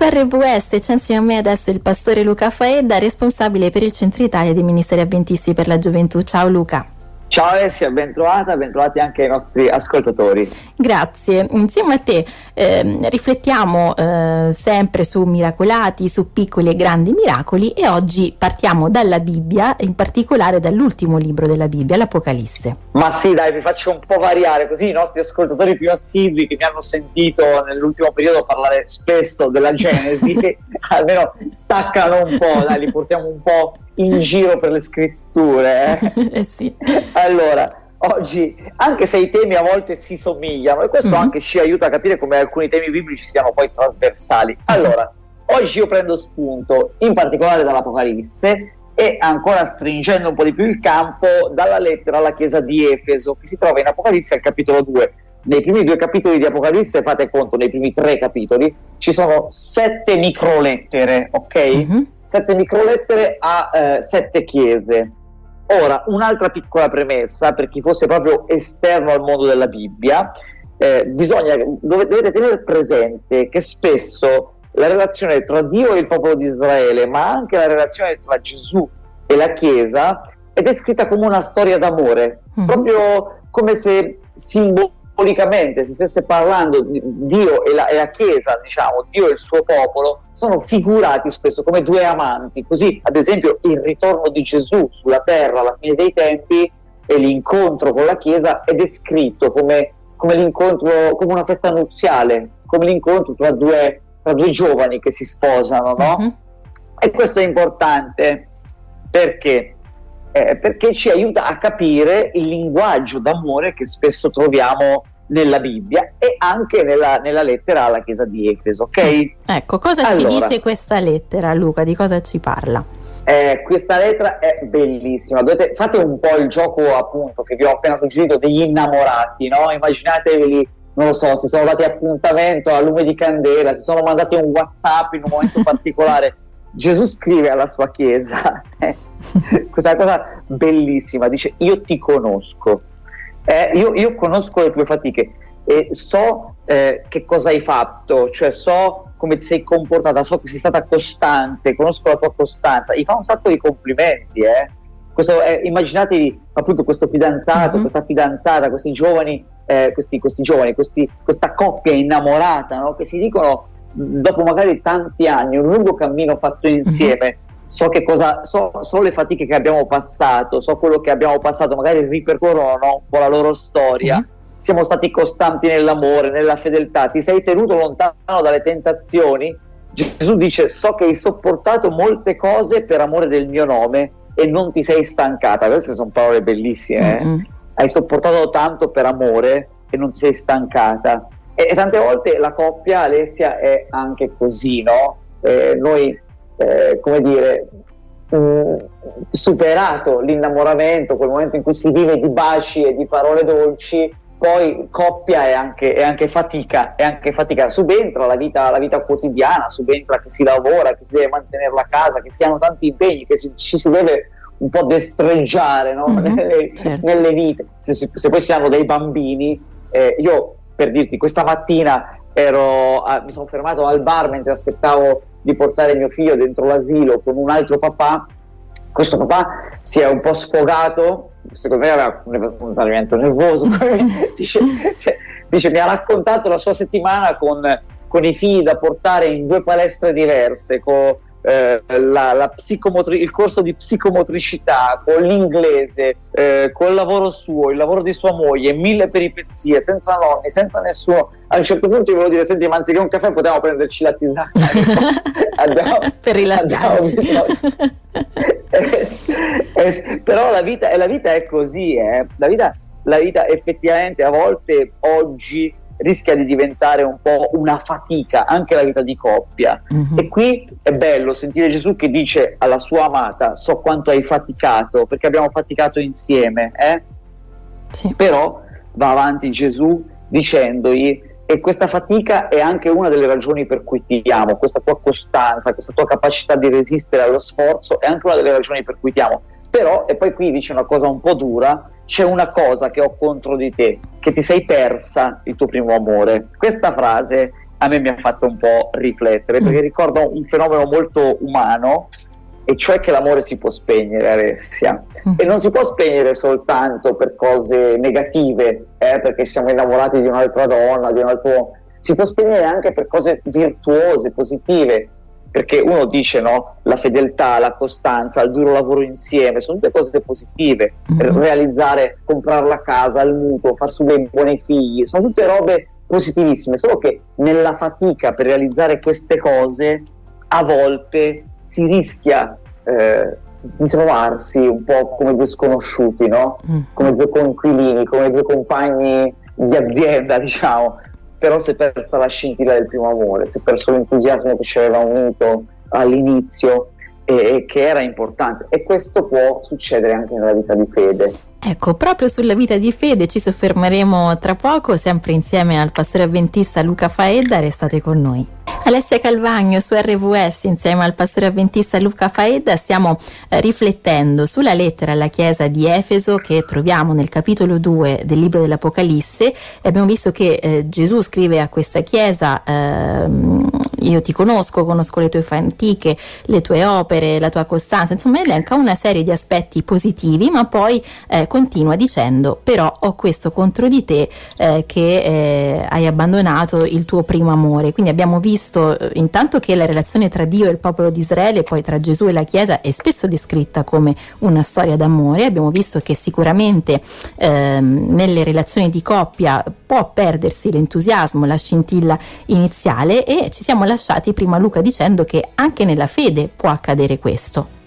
Su RWS c'è insieme a me adesso il pastore Luca Faedda, responsabile per il Centro Italia dei Ministeri Avventisti per la Gioventù. Ciao Luca. Ciao Alessia, ben trovata, ben trovati anche ai nostri ascoltatori. Grazie, insieme a te eh, riflettiamo eh, sempre su miracolati, su piccoli e grandi miracoli e oggi partiamo dalla Bibbia, in particolare dall'ultimo libro della Bibbia, l'Apocalisse. Ma sì, dai, vi faccio un po' variare, così i nostri ascoltatori più assidui che mi hanno sentito nell'ultimo periodo parlare spesso della Genesi, almeno staccano un po', dai, li portiamo un po' in giro per le scritture. Eh? eh sì. Allora, oggi, anche se i temi a volte si somigliano, e questo mm-hmm. anche ci aiuta a capire come alcuni temi biblici siano poi trasversali. Allora, oggi io prendo spunto in particolare dall'Apocalisse e ancora stringendo un po' di più il campo dalla lettera alla chiesa di Efeso che si trova in Apocalisse al capitolo 2. Nei primi due capitoli di Apocalisse, fate conto, nei primi tre capitoli ci sono sette microlettere, ok? Mm-hmm sette microlettere a eh, sette chiese. Ora, un'altra piccola premessa per chi fosse proprio esterno al mondo della Bibbia, eh, bisogna, dove, dovete tenere presente che spesso la relazione tra Dio e il popolo di Israele, ma anche la relazione tra Gesù e la Chiesa, è descritta come una storia d'amore, mm-hmm. proprio come se simbolo simbolicamente si stesse parlando di Dio e la, e la, Chiesa, diciamo, Dio e il suo popolo, sono figurati spesso come due amanti. Così, ad esempio, il ritorno di Gesù sulla terra alla fine dei tempi e l'incontro con la Chiesa è descritto come, come l'incontro, come una festa nuziale, come l'incontro tra due, tra due giovani che si sposano, no? Uh-huh. E questo è importante perché? Eh, perché ci aiuta a capire il linguaggio d'amore che spesso troviamo nella Bibbia e anche nella, nella lettera alla Chiesa di Efeso. Ok? Ecco, cosa allora, ci dice questa lettera, Luca? Di cosa ci parla? Eh, questa lettera è bellissima. Dovete, fate un po' il gioco appunto che vi ho appena suggerito degli innamorati, no? Immaginatevi, non lo so, se sono dati appuntamento a lume di candela, si sono mandati un WhatsApp in un momento particolare. Gesù scrive alla sua chiesa questa cosa bellissima, dice io ti conosco eh, io, io, conosco le tue fatiche e so eh, che cosa hai fatto, cioè so come ti sei comportata, so che sei stata costante, conosco la tua costanza, gli fa un sacco di complimenti. Eh. Questo, eh, immaginatevi appunto questo fidanzato, mm-hmm. questa fidanzata, questi giovani, eh, questi, questi giovani questi, questa coppia innamorata no? che si dicono dopo magari tanti anni, un lungo cammino fatto insieme. Mm-hmm so che cosa so, so, le fatiche che abbiamo passato, so quello che abbiamo passato, magari ripercorrono no? un po' la loro storia. Sì. Siamo stati costanti nell'amore, nella fedeltà, ti sei tenuto lontano dalle tentazioni. Gesù dice: So che hai sopportato molte cose per amore del mio nome e non ti sei stancata. Queste sono parole bellissime. Eh? Mm-hmm. Hai sopportato tanto per amore e non ti sei stancata. E, e tante volte la coppia, Alessia, è anche così, no? Eh, noi eh, come dire, mh, mm, superato l'innamoramento, quel momento in cui si vive di baci e di parole dolci, poi coppia è anche, è anche fatica, è anche fatica, subentra la vita, la vita, quotidiana, subentra che si lavora, che si deve mantenere la casa, che si hanno tanti impegni, che ci, ci si deve un po' destreggiare no? mm-hmm, nelle, certo. nelle, vite. Se, se, poi si hanno dei bambini, eh, io per dirti, questa mattina ero, ah, mi sono fermato al bar mentre aspettavo di portare mio figlio dentro l'asilo con un altro papà. Questo papà si è un po' sfogato, secondo me era un esaurimento nervoso, dice, dice, mi ha raccontato la sua settimana con, con, i figli da portare in due palestre diverse, con, eh, la, la psicomotri- il corso di psicomotricità, con l'inglese, eh, col lavoro suo, il lavoro di sua moglie, mille peripezie, senza nonni, senza nessuno. A un certo punto io volevo dire, senti, ma anziché un caffè potevamo prenderci la tisana. andiamo, per rilassarci. eh, eh, però la vita, la vita, è così, eh. la, vita, la vita effettivamente a volte oggi rischia di diventare un po' una fatica anche la vita di coppia. Mm-hmm. E qui è bello sentire Gesù che dice alla sua amata: So quanto hai faticato, perché abbiamo faticato insieme. Eh? Sì. Però va avanti Gesù dicendogli e questa fatica è anche una delle ragioni per cui ti amo, questa tua costanza, questa tua capacità di resistere allo sforzo è anche una delle ragioni per cui ti amo. Però, e poi qui dice una cosa un po' dura, c'è una cosa che ho contro di te, che ti sei persa il tuo primo amore. Questa frase a me mi ha fatto un po' riflettere, perché ricorda un fenomeno molto umano, e cioè che l'amore si può spegnere, Alessia. Mm. E non si può spegnere soltanto per cose negative, eh, perché siamo innamorati di un'altra donna, di un altro... Si può spegnere anche per cose virtuose, positive, perché uno dice no, la fedeltà, la costanza, il duro lavoro insieme, sono tutte cose positive, mm-hmm. realizzare, comprare la casa, il mutuo, far su dei buoni figli, sono tutte robe positivissime, solo che nella fatica per realizzare queste cose a volte si rischia eh, di trovarsi un po' come due sconosciuti, no? mm. come due coinquilini, come due compagni di azienda, diciamo, però si è persa la scintilla del primo amore, si è perso l'entusiasmo che ci aveva unito all'inizio e, e che era importante e questo può succedere anche nella vita di fede. Ecco, proprio sulla vita di fede ci soffermeremo tra poco, sempre insieme al pastore avventista Luca Faedda, restate con noi. Alessia Calvagno su RVS insieme al pastore avventista Luca Faedda. Stiamo eh, riflettendo sulla lettera alla chiesa di Efeso che troviamo nel capitolo 2 del libro dell'Apocalisse. E abbiamo visto che eh, Gesù scrive a questa chiesa ehm, io ti conosco, conosco le tue antiche, le tue opere, la tua costanza, insomma elenca una serie di aspetti positivi ma poi eh, continua dicendo però ho questo contro di te eh, che eh, hai abbandonato il tuo primo amore quindi abbiamo visto visto eh, intanto che la relazione tra Dio e il popolo di Israele, poi tra Gesù e la Chiesa, è spesso descritta come una storia d'amore. Abbiamo visto che sicuramente ehm, nelle relazioni di coppia può perdersi l'entusiasmo, la scintilla iniziale e ci siamo lasciati prima Luca dicendo che anche nella fede può accadere questo.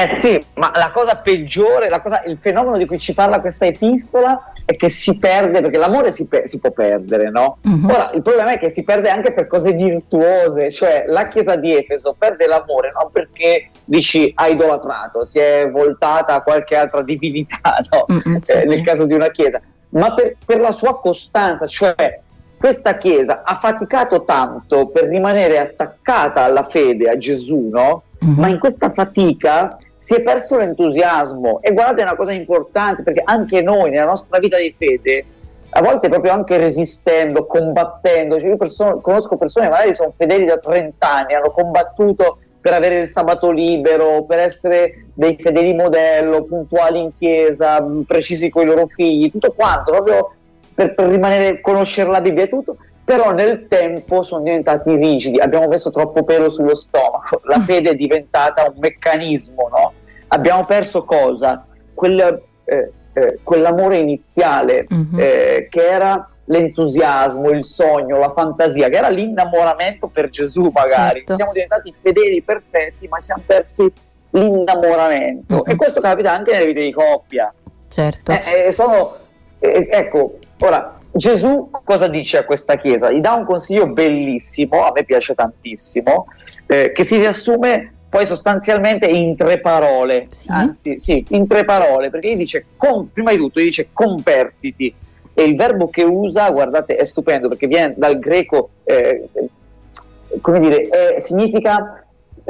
Eh sì, ma la cosa peggiore, la cosa, il fenomeno di cui ci parla questa epistola è che si perde, perché l'amore si, pe- si può perdere, no? Uh-huh. Ora, il problema è che si perde anche per cose virtuose, cioè la chiesa di Efeso perde l'amore non perché dici ha idolatrato, si è voltata a qualche altra divinità, no? Uh-huh, sì, eh, nel caso di una chiesa, ma per, per la sua costanza, cioè questa chiesa ha faticato tanto per rimanere attaccata alla fede, a Gesù, no? Uh-huh. Ma in questa fatica si è perso l'entusiasmo. E guardate è una cosa importante perché anche noi nella nostra vita di fede a volte proprio anche resistendo, combattendo, cioè io perso- conosco persone che magari sono fedeli da 30 anni, hanno combattuto per avere il sabato libero, per essere dei fedeli modello, puntuali in chiesa, precisi con i loro figli, tutto quanto, proprio per, per rimanere, conoscere la Bibbia e tutto, però nel tempo sono diventati rigidi, abbiamo messo troppo pelo sullo stomaco, la fede è diventata un meccanismo, no? abbiamo perso cosa? Quel, eh, eh, quell'amore iniziale mm-hmm. eh, che era l'entusiasmo, il sogno, la fantasia, che era l'innamoramento per Gesù magari. Certo. Siamo diventati fedeli, perfetti, ma siamo persi l'innamoramento. Mm-hmm. E questo capita anche nelle vite di coppia. Certo. Eh, eh, sono, eh, ecco, ora, Gesù cosa dice a questa chiesa? Gli dà un consiglio bellissimo, a me piace tantissimo, che si riassume poi sostanzialmente in tre parole, sì. anzi sì, in tre parole, perché gli dice, con, prima di tutto gli dice convertiti e il verbo che usa, guardate, è stupendo perché viene dal greco, eh, come dire, eh, significa,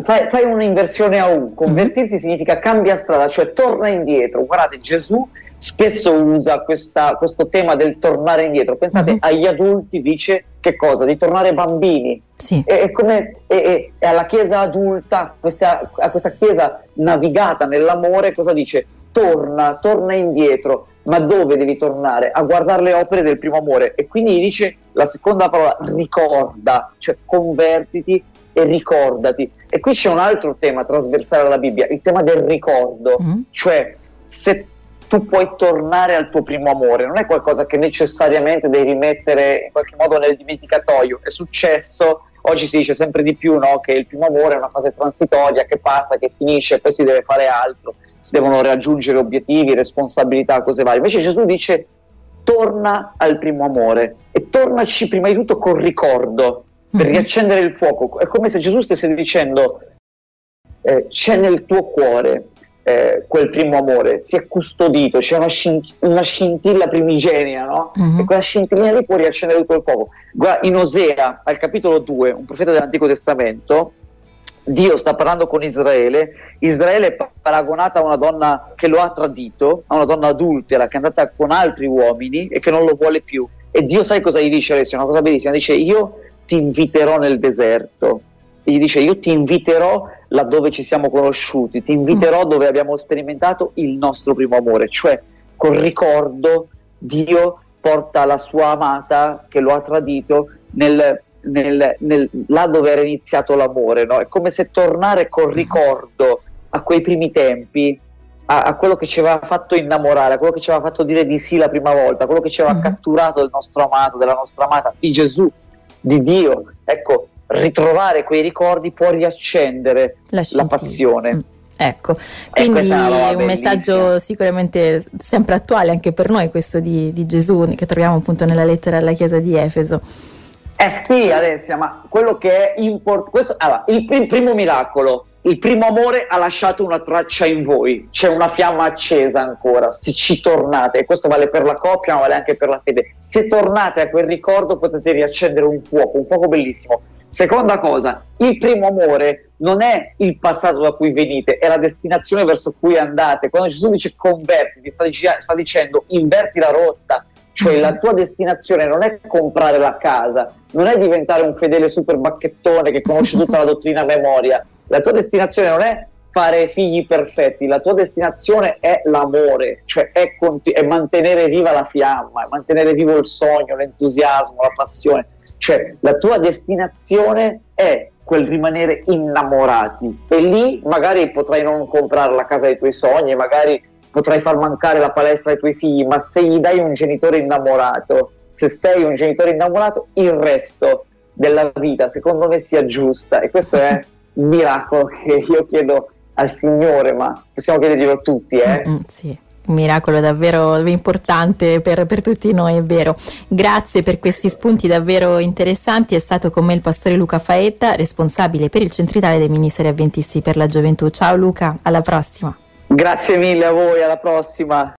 fai, fai un'inversione a U, convertirsi mm-hmm. significa cambia strada, cioè torna indietro, guardate Gesù spesso usa questa, questo tema del tornare indietro. Pensate uh-huh. agli adulti, dice che cosa? Di tornare bambini. Sì. E, come, e, e alla chiesa adulta, questa, a questa chiesa navigata nell'amore, cosa dice? Torna, torna indietro. Ma dove devi tornare? A guardare le opere del primo amore. E quindi dice la seconda parola, ricorda, cioè convertiti e ricordati. E qui c'è un altro tema trasversale alla Bibbia, il tema del ricordo. Mm. Cioè, se tu puoi tornare al tuo primo amore, non è qualcosa che necessariamente devi mettere in qualche modo nel dimenticatoio. È successo, oggi si dice sempre di più no? che il primo amore è una fase transitoria che passa, che finisce poi si deve fare altro, si devono raggiungere obiettivi, responsabilità, cose varie. Invece Gesù dice torna al primo amore e tornaci prima di tutto col ricordo per mm-hmm. riaccendere il fuoco. È come se Gesù stesse dicendo eh, c'è nel tuo cuore eh, quel primo amore, si è custodito, c'è una, scint- una scintilla primigenia, no? Uh-huh. E quella scintilla lì può riaccendere tutto il fuoco. Guarda, in Osea, al capitolo 2, un profeta dell'Antico Testamento, Dio sta parlando con Israele, Israele è paragonata a una donna che lo ha tradito, a una donna adultera che è andata con altri uomini e che non lo vuole più. E Dio sai cosa gli dice Alessio? Una cosa bellissima, dice io ti inviterò nel deserto. E gli dice io ti inviterò laddove ci siamo conosciuti, ti inviterò dove abbiamo sperimentato il nostro primo amore, cioè col ricordo Dio porta la sua amata che lo ha tradito nel, nel, nel, là dove era iniziato l'amore, no? è come se tornare col ricordo a quei primi tempi a, a, quello che ci aveva fatto innamorare, a quello che ci aveva fatto dire di sì la prima volta, a quello che ci aveva mm-hmm. catturato del nostro amato, della nostra amata, di Gesù, di Dio. Ecco, ritrovare quei ricordi può riaccendere la, la passione. Mm. Ecco, quindi è un messaggio sicuramente sempre attuale anche per noi, questo di, di Gesù che troviamo appunto nella lettera alla Chiesa di Efeso. Eh sì, Alessia, ma quello che è importante, allora, il, il primo miracolo il primo amore ha lasciato una traccia in voi, c'è una fiamma accesa ancora, se ci tornate, e questo vale per la coppia ma vale anche per la fede, se tornate a quel ricordo potete riaccendere un fuoco, un fuoco bellissimo. Seconda cosa, il primo amore non è il passato da cui venite, è la destinazione verso cui andate. Quando Gesù dice converti, ti sta, sta dicendo inverti la rotta, cioè la tua destinazione non è comprare la casa, non è diventare un fedele super bacchettone che conosce tutta la dottrina a memoria, la tua destinazione non è fare figli perfetti, la tua destinazione è l'amore, cioè è, conti- è, mantenere viva la fiamma, è mantenere vivo il sogno, l'entusiasmo, la passione, cioè la tua destinazione è quel rimanere innamorati. E lì magari potrai non comprare la casa dei tuoi sogni, magari potrai far mancare la palestra ai tuoi figli, ma se gli dai un genitore innamorato, se sei un genitore innamorato, il resto della vita secondo me si aggiusta e questo è un miracolo che io chiedo al Signore, ma possiamo chiederglielo tutti, eh? Mm, sì. Un miracolo davvero importante per, per, tutti noi, è vero. Grazie per questi spunti davvero interessanti. È stato con me il pastore Luca Faetta, responsabile per il Centro Italia dei Ministeri Avventisti per la Gioventù. Ciao Luca, alla prossima. Grazie mille a voi, alla prossima.